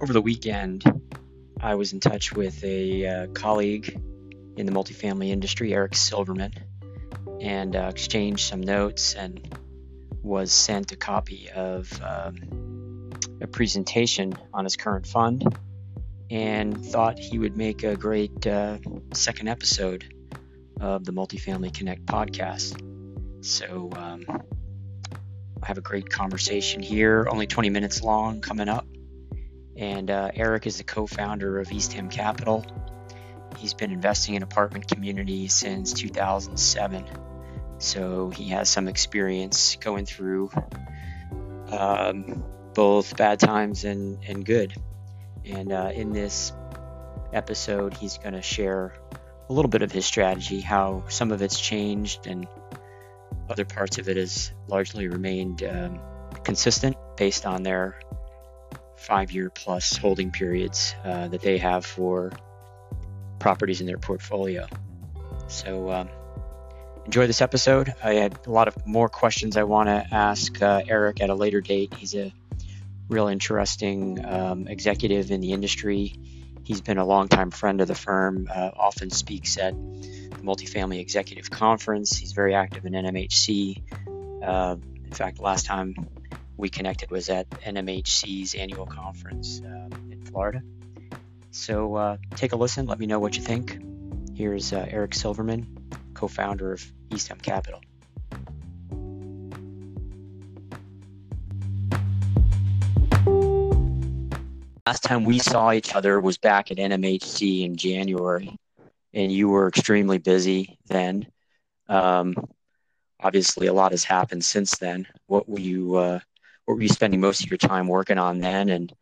over the weekend, I was in touch with a uh, colleague in the multifamily industry, Eric Silverman, and uh, exchanged some notes and was sent a copy of um, a presentation on his current fund and thought he would make a great uh, second episode of the Multifamily Connect podcast. So um, I have a great conversation here, only 20 minutes long, coming up. And uh, Eric is the co founder of Eastham Capital. He's been investing in apartment communities since 2007. So he has some experience going through um, both bad times and, and good. And uh, in this episode, he's going to share a little bit of his strategy, how some of it's changed and other parts of it has largely remained um, consistent based on their five year plus holding periods uh, that they have for properties in their portfolio. So, um, enjoy this episode. I had a lot of more questions I want to ask uh, Eric at a later date. He's a real interesting um, executive in the industry. He's been a longtime friend of the firm, uh, often speaks at the Multifamily Executive Conference. He's very active in NMHC. Uh, in fact, last time we connected was at NMHC's annual conference uh, in Florida. So uh, take a listen. Let me know what you think. Here's uh, Eric Silverman, co founder of Eastham Capital. Last time we saw each other was back at NMHC in January, and you were extremely busy then. Um, obviously, a lot has happened since then. What were you uh, What were you spending most of your time working on then, and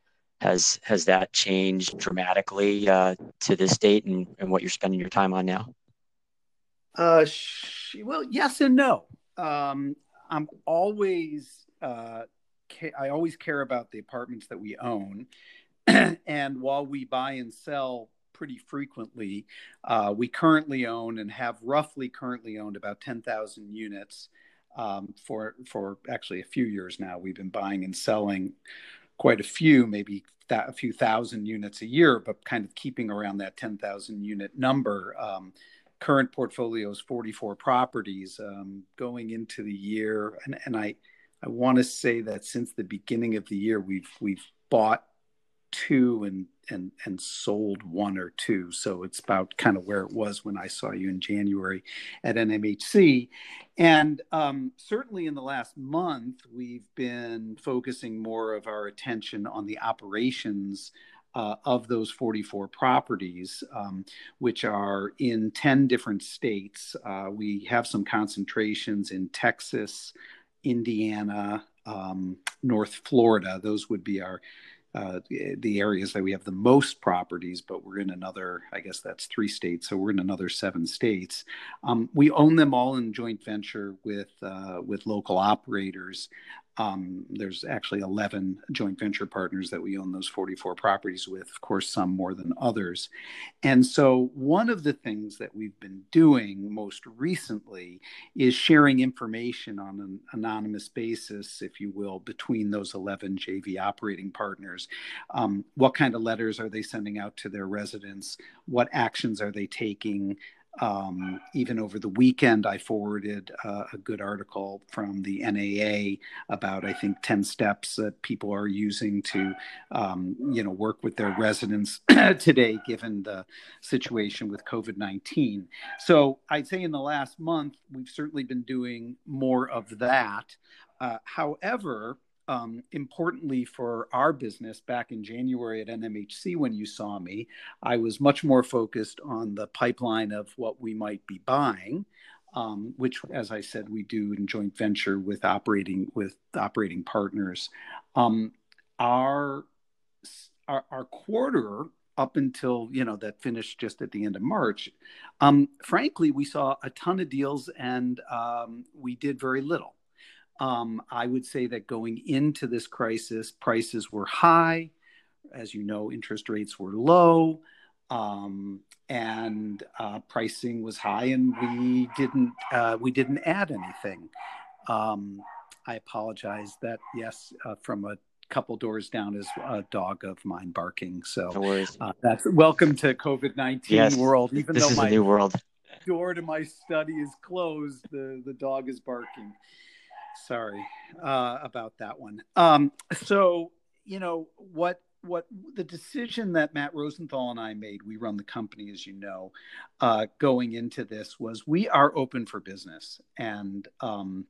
has has that changed dramatically uh, to this date, and, and what you're spending your time on now? Uh, sh- well, yes and no. Um, I'm always uh, ca- I always care about the apartments that we own and while we buy and sell pretty frequently, uh, we currently own and have roughly currently owned about 10,000 units um, for for actually a few years now. We've been buying and selling quite a few, maybe th- a few thousand units a year, but kind of keeping around that 10,000 unit number. Um, current portfolio is 44 properties um, going into the year, and, and I I want to say that since the beginning of the year, we've we've bought two and and and sold one or two so it's about kind of where it was when i saw you in january at nmhc and um, certainly in the last month we've been focusing more of our attention on the operations uh, of those 44 properties, um, which are in 10 different states. Uh, we have some concentrations in Texas, Indiana, um, North Florida. Those would be our uh, the areas that we have the most properties, but we're in another, I guess that's three states. So we're in another seven states. Um, we own them all in joint venture with uh, with local operators. Um, there's actually 11 joint venture partners that we own those 44 properties with, of course, some more than others. And so, one of the things that we've been doing most recently is sharing information on an anonymous basis, if you will, between those 11 JV operating partners. Um, what kind of letters are they sending out to their residents? What actions are they taking? Um, even over the weekend, I forwarded uh, a good article from the NAA about, I think, 10 steps that people are using to, um, you know, work with their residents today, given the situation with COVID 19. So I'd say in the last month, we've certainly been doing more of that. Uh, however, um, importantly for our business back in January at NMHC when you saw me, I was much more focused on the pipeline of what we might be buying, um, which, as I said, we do in joint venture with operating with operating partners. Um, our, our, our quarter up until you know that finished just at the end of March. Um, frankly, we saw a ton of deals and um, we did very little. Um, I would say that going into this crisis, prices were high. As you know, interest rates were low. Um, and uh, pricing was high, and we didn't uh, we didn't add anything. Um, I apologize that yes, uh, from a couple doors down is a dog of mine barking. So No uh, that's welcome to COVID nineteen Yes, world. Even this though is my a new world. door to my study is closed, the the dog is barking. Sorry uh, about that one. Um, so you know what what the decision that Matt Rosenthal and I made, we run the company, as you know, uh, going into this was we are open for business, and um,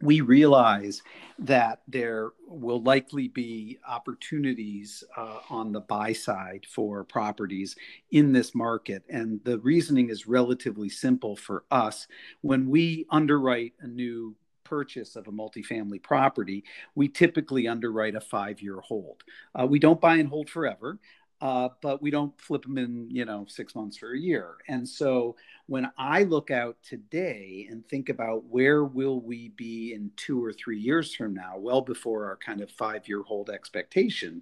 we realize that there will likely be opportunities uh, on the buy side for properties in this market. And the reasoning is relatively simple for us. When we underwrite a new purchase of a multifamily property, we typically underwrite a five year hold. Uh, we don't buy and hold forever. Uh, but we don't flip them in, you know, six months or a year. And so when I look out today and think about where will we be in two or three years from now, well before our kind of five-year hold expectation,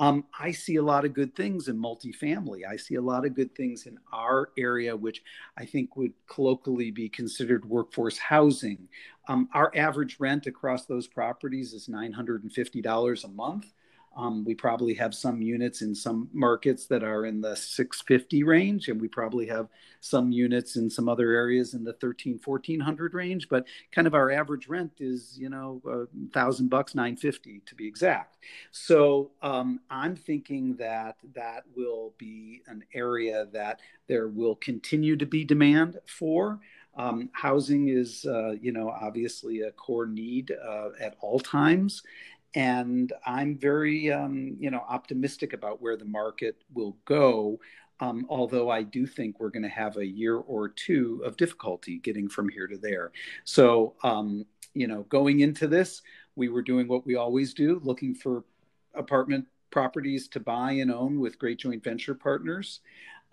um, I see a lot of good things in multifamily. I see a lot of good things in our area, which I think would colloquially be considered workforce housing. Um, our average rent across those properties is $950 a month. Um, we probably have some units in some markets that are in the 650 range, and we probably have some units in some other areas in the 13, 1400 range. But kind of our average rent is, you know, a thousand bucks, 950 to be exact. So um, I'm thinking that that will be an area that there will continue to be demand for. Um, housing is, uh, you know, obviously a core need uh, at all times, and I'm very, um, you know, optimistic about where the market will go. Um, although I do think we're going to have a year or two of difficulty getting from here to there. So, um, you know, going into this, we were doing what we always do, looking for apartment properties to buy and own with great joint venture partners.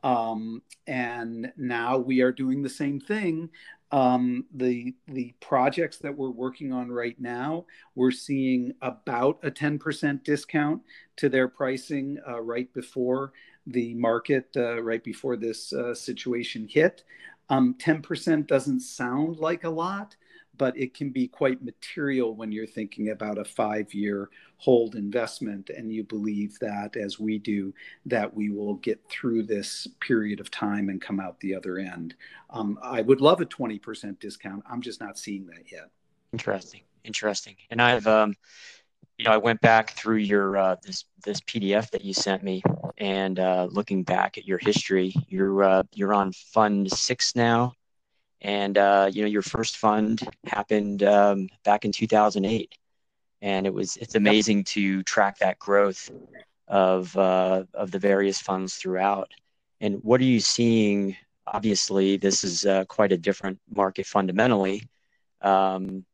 Um, and now we are doing the same thing. Um, the the projects that we're working on right now, we're seeing about a 10% discount to their pricing uh, right before the market, uh, right before this uh, situation hit. Um, 10% doesn't sound like a lot, but it can be quite material when you're thinking about a five year hold investment and you believe that as we do that we will get through this period of time and come out the other end. Um, i would love a 20% discount. I'm just not seeing that yet. Interesting, interesting. And I've, um, you know, I went back through your uh, this this PDF that you sent me, and uh, looking back at your history, you're uh, you're on Fund Six now, and uh, you know your first fund happened um, back in 2008, and it was it's amazing to track that growth of uh, of the various funds throughout. And what are you seeing? Obviously, this is uh, quite a different market fundamentally. Um,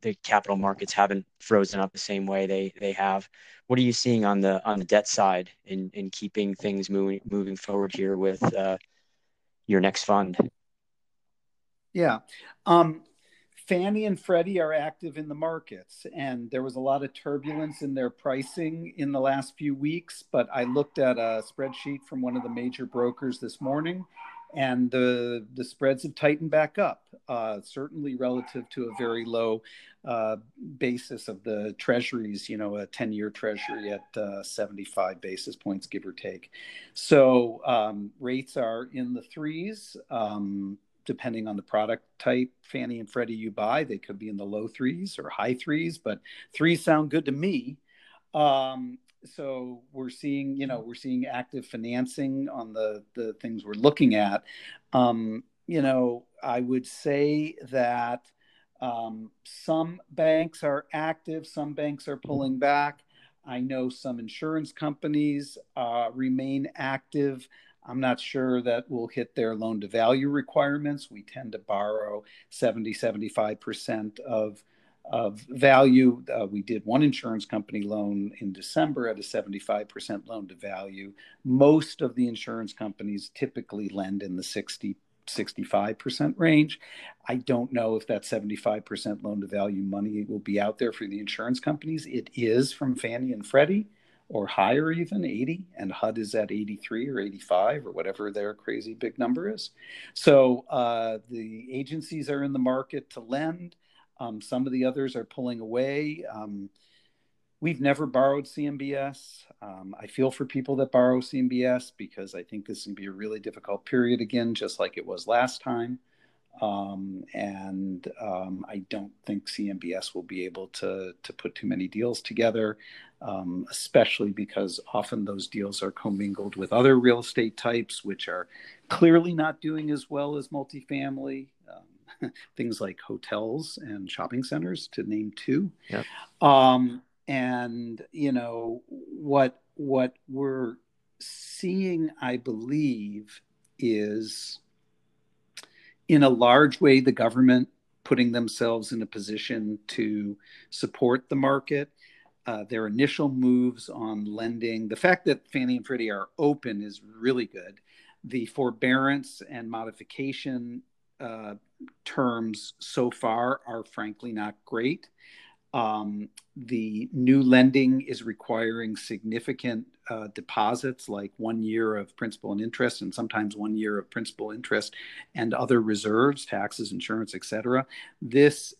the capital markets haven't frozen up the same way they they have. What are you seeing on the on the debt side in in keeping things moving moving forward here with uh, your next fund? Yeah. Um, Fannie and Freddie are active in the markets, and there was a lot of turbulence in their pricing in the last few weeks. But I looked at a spreadsheet from one of the major brokers this morning, and the the spreads have tightened back up, uh, certainly relative to a very low uh, basis of the treasuries. You know, a ten year treasury at uh, seventy five basis points, give or take. So um, rates are in the threes. Um, depending on the product type, Fannie and Freddie you buy, they could be in the low threes or high threes, but threes sound good to me. Um, so we're seeing, you know, we're seeing active financing on the the things we're looking at. Um, you know, I would say that um, some banks are active, some banks are pulling back. I know some insurance companies uh, remain active. I'm not sure that we'll hit their loan to value requirements. We tend to borrow 70, 75% of, of value. Uh, we did one insurance company loan in December at a 75% loan to value. Most of the insurance companies typically lend in the 60 65% range. I don't know if that 75% loan to value money will be out there for the insurance companies. It is from Fannie and Freddie or higher, even 80, and HUD is at 83 or 85 or whatever their crazy big number is. So uh, the agencies are in the market to lend. Um, some of the others are pulling away. Um, we've never borrowed CMBS. Um, I feel for people that borrow CMBS because I think this can be a really difficult period again, just like it was last time. Um, and um, I don't think CMBS will be able to to put too many deals together, um, especially because often those deals are commingled with other real estate types, which are clearly not doing as well as multifamily. Um, things like hotels and shopping centers, to name two. Yep. Um, and you know what what we're seeing, I believe, is in a large way, the government putting themselves in a position to support the market. Uh, their initial moves on lending, the fact that Fannie and Freddie are open is really good. The forbearance and modification uh, terms so far are frankly not great. Um, the new lending is requiring significant uh, deposits, like one year of principal and interest, and sometimes one year of principal interest and other reserves, taxes, insurance, etc. This,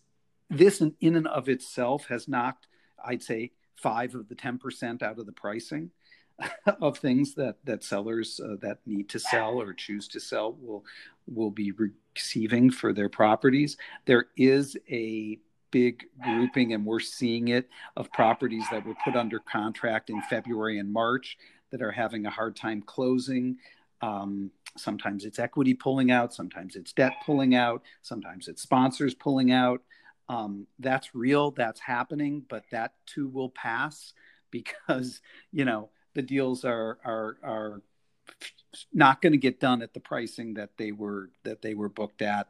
this in, and of itself has knocked, I'd say, five of the ten percent out of the pricing of things that that sellers uh, that need to sell or choose to sell will will be receiving for their properties. There is a big grouping, and we're seeing it of properties that were put under contract in February and March that are having a hard time closing. Um, sometimes it's equity pulling out, sometimes it's debt pulling out, sometimes it's sponsors pulling out. Um, that's real, that's happening, but that too will pass because you know the deals are are are not going to get done at the pricing that they were that they were booked at.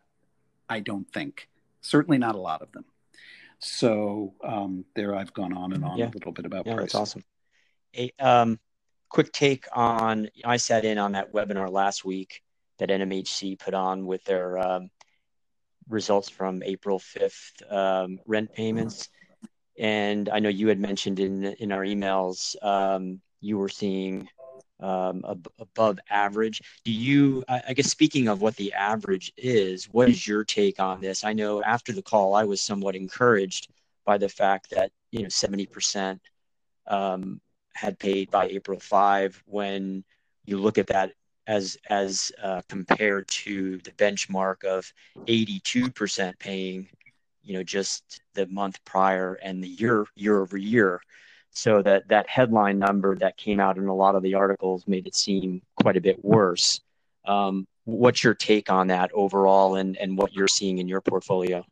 I don't think. Certainly not a lot of them. So um, there, I've gone on and on yeah. a little bit about yeah, That's awesome. A um, quick take on I sat in on that webinar last week that NMHC put on with their um, results from April 5th um, rent payments. And I know you had mentioned in in our emails um, you were seeing um, ab- above average. Do you, I, I guess, speaking of what the average is, what is your take on this? I know after the call, I was somewhat encouraged by the fact that you know 70% um, had paid by April 5. When you look at that as as uh, compared to the benchmark of 82% paying, you know, just the month prior and the year year over year. So that that headline number that came out in a lot of the articles made it seem quite a bit worse. Um, what's your take on that overall, and and what you're seeing in your portfolio?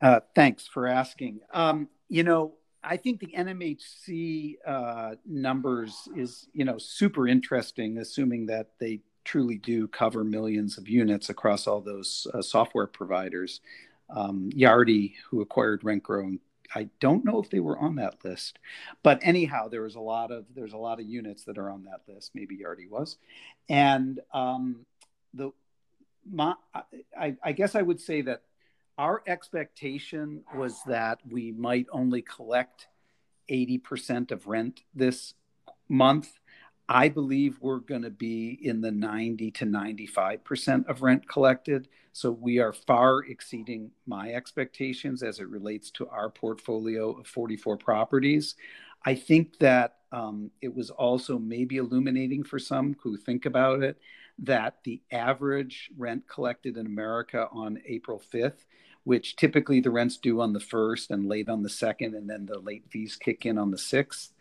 Uh, thanks for asking. Um, you know, I think the NMHC uh, numbers is you know super interesting, assuming that they truly do cover millions of units across all those uh, software providers. Um, Yardi, who acquired RentGrow I don't know if they were on that list, but anyhow, there was a lot of there's a lot of units that are on that list. Maybe Yardi was, and um, the my I, I guess I would say that our expectation was that we might only collect 80% of rent this month I believe we're going to be in the 90 to 95% of rent collected. So we are far exceeding my expectations as it relates to our portfolio of 44 properties. I think that um, it was also maybe illuminating for some who think about it that the average rent collected in America on April 5th, which typically the rent's due on the first and late on the second, and then the late fees kick in on the sixth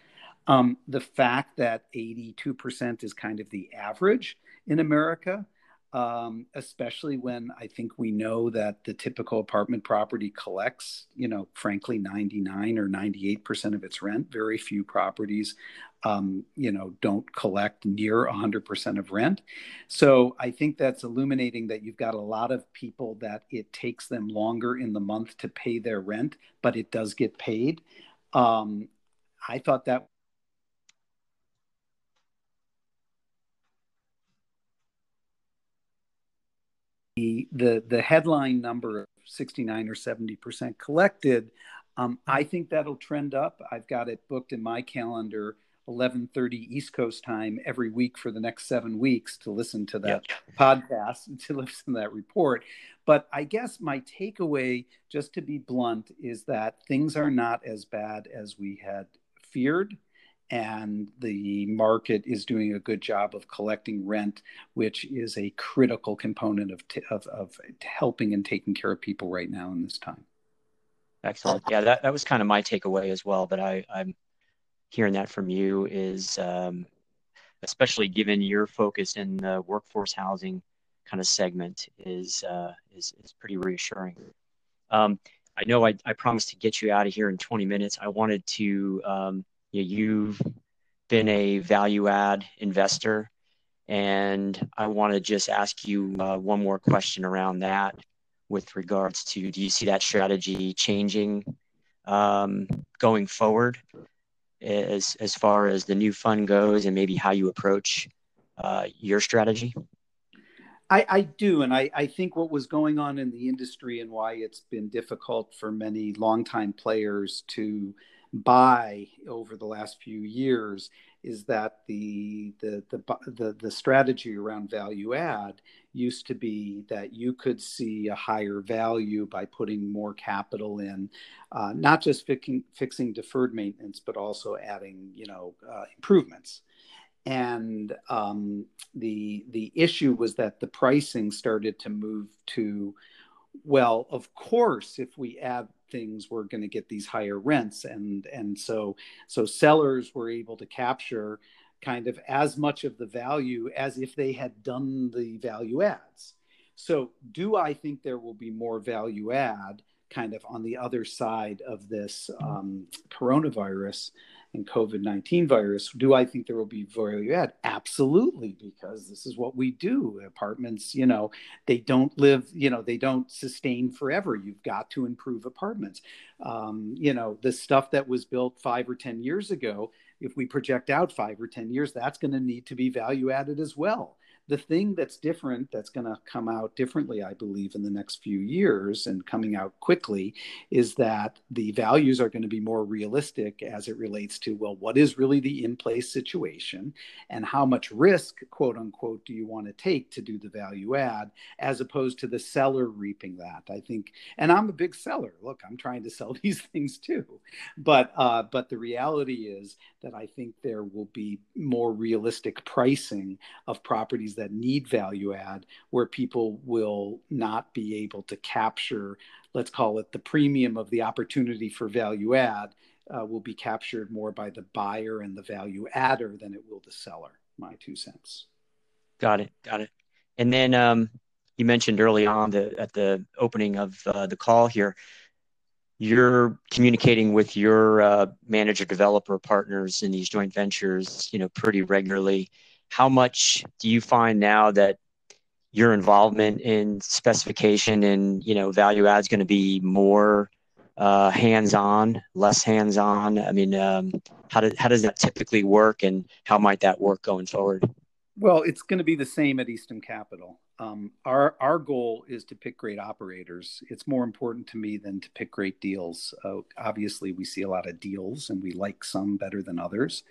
um, the fact that 82% is kind of the average in America, um, especially when I think we know that the typical apartment property collects, you know, frankly, 99 or 98% of its rent. Very few properties, um, you know, don't collect near 100% of rent. So I think that's illuminating that you've got a lot of people that it takes them longer in the month to pay their rent, but it does get paid. Um, I thought that the the the headline number of 69 or 70 percent collected um, i think that'll trend up i've got it booked in my calendar 11:30 East Coast time every week for the next 7 weeks to listen to that yep. podcast and to listen to that report. But I guess my takeaway just to be blunt is that things are not as bad as we had feared and the market is doing a good job of collecting rent, which is a critical component of, t- of, of helping and taking care of people right now in this time. Excellent. Yeah, that, that was kind of my takeaway as well. But I, I'm hearing that from you is um, especially given your focus in the workforce housing kind of segment is uh, is, is pretty reassuring. Um, I know I, I promised to get you out of here in 20 minutes. I wanted to um, you know, you've been a value add investor, and I want to just ask you uh, one more question around that with regards to do you see that strategy changing um, going forward as as far as the new fund goes and maybe how you approach uh, your strategy? I, I, do, and I, I, think what was going on in the industry and why it's been difficult for many longtime players to buy over the last few years is that the the the the, the strategy around value add used to be that you could see a higher value by putting more capital in, uh, not just fixing, fixing deferred maintenance, but also adding you know uh, improvements. And um, the the issue was that the pricing started to move to well, of course, if we add things, we're going to get these higher rents, and and so so sellers were able to capture kind of as much of the value as if they had done the value adds. So, do I think there will be more value add kind of on the other side of this um, coronavirus? and COVID 19 virus, do I think there will be value add? Absolutely, because this is what we do. Apartments, you know, they don't live, you know, they don't sustain forever. You've got to improve apartments. Um, you know, the stuff that was built five or 10 years ago, if we project out five or 10 years, that's going to need to be value added as well the thing that's different that's going to come out differently i believe in the next few years and coming out quickly is that the values are going to be more realistic as it relates to well what is really the in place situation and how much risk quote unquote do you want to take to do the value add as opposed to the seller reaping that. I think and i'm a big seller. Look i'm trying to sell these things too. But uh, but the reality is that i think there will be more realistic pricing of properties that need value add where people will not be able to capture let's call it the premium of the opportunity for value add uh, will be captured more by the buyer and the value adder than it will the seller my two cents. Got it. Got it. And then um, you mentioned early on the, at the opening of uh, the call here you're communicating with your uh, manager developer partners in these joint ventures you know pretty regularly how much do you find now that your involvement in specification and you know value add is going to be more uh, hands-on, less hands-on? I mean, um, how does how does that typically work, and how might that work going forward? Well, it's going to be the same at Eastham Capital. Um, our our goal is to pick great operators. It's more important to me than to pick great deals. Uh, obviously, we see a lot of deals, and we like some better than others.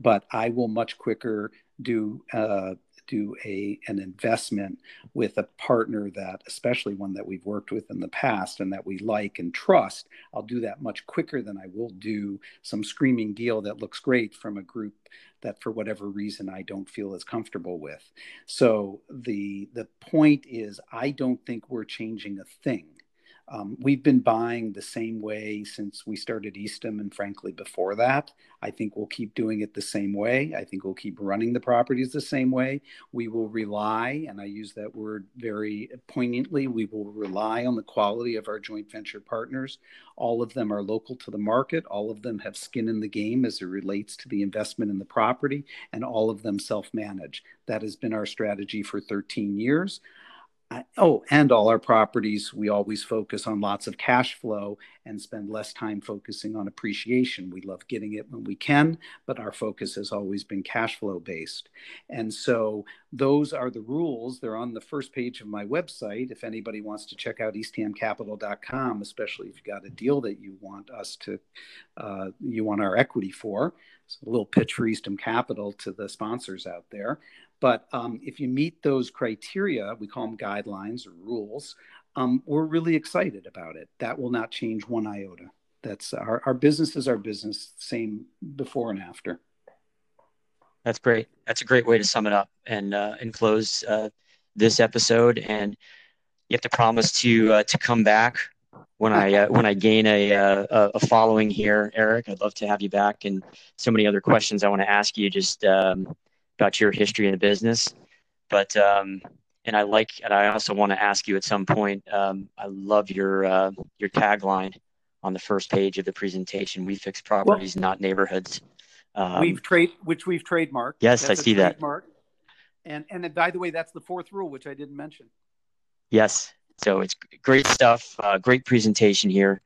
But I will much quicker do uh, do a an investment with a partner that especially one that we've worked with in the past and that we like and trust i'll do that much quicker than i will do some screaming deal that looks great from a group that for whatever reason i don't feel as comfortable with. So the the point is i don't think we're changing a thing um, we've been buying the same way since we started Eastham, and frankly, before that. I think we'll keep doing it the same way. I think we'll keep running the properties the same way. We will rely, and I use that word very poignantly, we will rely on the quality of our joint venture partners. All of them are local to the market, all of them have skin in the game as it relates to the investment in the property, and all of them self manage. That has been our strategy for 13 years. Oh, and all our properties, we always focus on lots of cash flow and spend less time focusing on appreciation. We love getting it when we can, but our focus has always been cash flow based. And so those are the rules. They're on the first page of my website. If anybody wants to check out easthamcapital.com, especially if you've got a deal that you want us to, uh, you want our equity for. So a little pitch for Eastham Capital to the sponsors out there. But um, if you meet those criteria, we call them guidelines or rules, um, we're really excited about it. That will not change one iota. That's our, our business is our business, same before and after. That's great. That's a great way to sum it up and uh, and close uh, this episode. And you have to promise to uh, to come back when I uh, when I gain a, uh, a following here, Eric. I'd love to have you back, and so many other questions I want to ask you. Just um, about your history in the business. But um, and I like, and I also want to ask you at some point. Um, I love your uh, your tagline on the first page of the presentation. We fix properties, well, not neighborhoods. Um, we've trade, which we've trademarked. Yes, that's I see that. And and by the way, that's the fourth rule, which I didn't mention. Yes, so it's great stuff. Uh, great presentation here.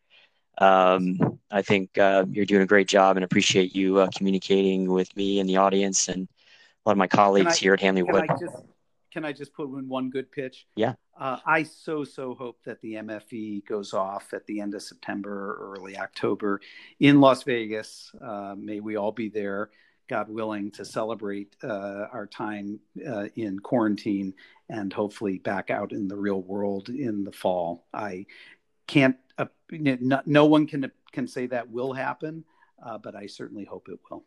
Um, I think uh, you're doing a great job, and appreciate you uh, communicating with me and the audience and lot of my colleagues I, here at Hanley Wood. I just, can I just put in one good pitch? Yeah. Uh, I so so hope that the MFE goes off at the end of September or early October in Las Vegas. Uh, may we all be there, God willing, to celebrate uh, our time uh, in quarantine and hopefully back out in the real world in the fall. I can't. Uh, no, no, one can can say that will happen, uh, but I certainly hope it will.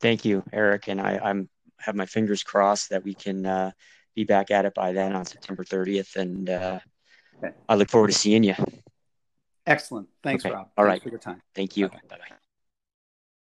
Thank you, Eric, and I, I'm have my fingers crossed that we can uh, be back at it by then on September 30th. And uh, okay. I look forward to seeing you. Excellent. Thanks, okay. Rob. All Thanks right. for your time. Thank you. Bye bye.